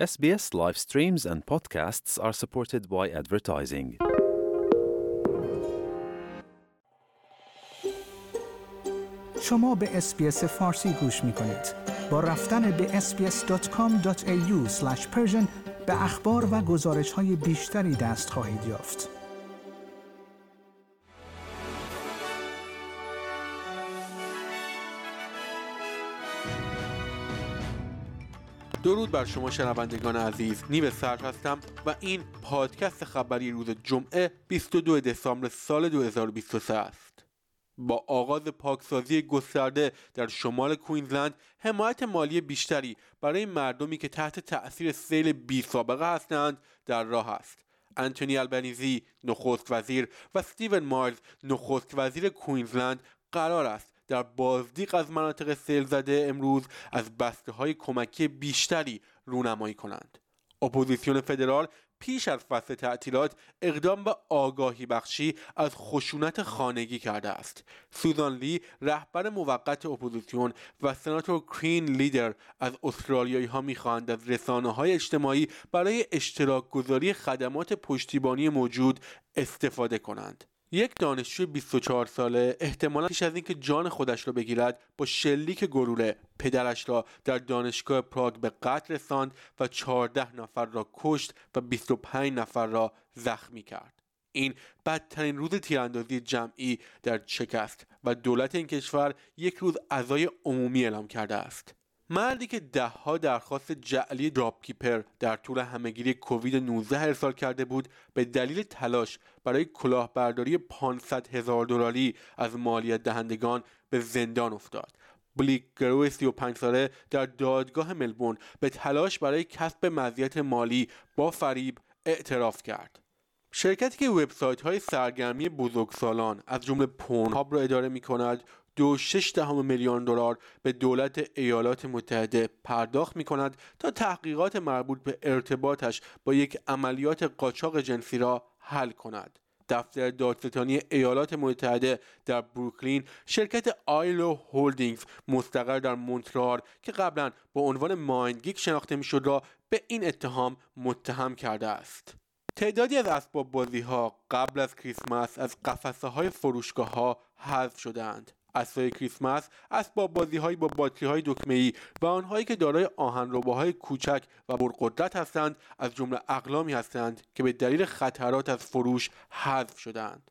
SBS live streams and podcasts are supported by advertising. شما به اسپیس فارسی گوش می کنید. با رفتن به sbs.com.au به اخبار و گزارش های بیشتری دست خواهید یافت. درود بر شما شنوندگان عزیز. نیو سرد هستم و این پادکست خبری روز جمعه 22 دسامبر سال 2023 است. با آغاز پاکسازی گسترده در شمال کوینزلند حمایت مالی بیشتری برای مردمی که تحت تأثیر سیل بی سابقه هستند در راه است. انتونی البنیزی نخست وزیر و ستیون مارز نخست وزیر کوینزلند قرار است در بازدیق از مناطق سیل زده امروز از بسته های کمکی بیشتری رونمایی کنند. اپوزیسیون فدرال پیش از فصل تعطیلات اقدام به آگاهی بخشی از خشونت خانگی کرده است. سوزان لی رهبر موقت اپوزیسیون و سناتور کرین لیدل از استرالیایی ها می‌خواهند از رسانه های اجتماعی برای اشتراک گذاری خدمات پشتیبانی موجود استفاده کنند. یک دانشجوی 24 ساله احتمالا پیش از اینکه جان خودش را بگیرد با شلیک گلوله پدرش را در دانشگاه پراگ به قتل رساند و 14 نفر را کشت و 25 نفر را زخمی کرد. این بدترین روز تیراندازی جمعی در چک است و دولت این کشور یک روز عزای عمومی اعلام کرده است. مردی که دهها درخواست جعلی دراپ کیپر در طول همهگیری کووید 19 ارسال کرده بود به دلیل تلاش برای کلاهبرداری 500 هزار دلاری از مالیات دهندگان به زندان افتاد. بلیک گرو 35 ساله در دادگاه ملبورن به تلاش برای کسب مزیت مالی با فریب اعتراف کرد. شرکتی که وبسایت های سرگرمی بزرگسالان از جمله پورنهاب را اداره می کند دو شش دهم میلیون دلار به دولت ایالات متحده پرداخت می کند تا تحقیقات مربوط به ارتباطش با یک عملیات قاچاق جنسی را حل کند. دفتر دادستانی ایالات متحده در بروکلین شرکت آیلو هولدینگز مستقر در مونترال که قبلا با عنوان مایندگیک شناخته می‌شد را به این اتهام متهم کرده است. تعدادی از اسباب بازی ها قبل از کریسمس از قفسه های فروشگاه ها حذف شدند. اسای کریسمس اسباب بازی هایی با باتری های دکمه ای و آنهایی که دارای های کوچک و برقدرت هستند از جمله اقلامی هستند که به دلیل خطرات از فروش حذف شدند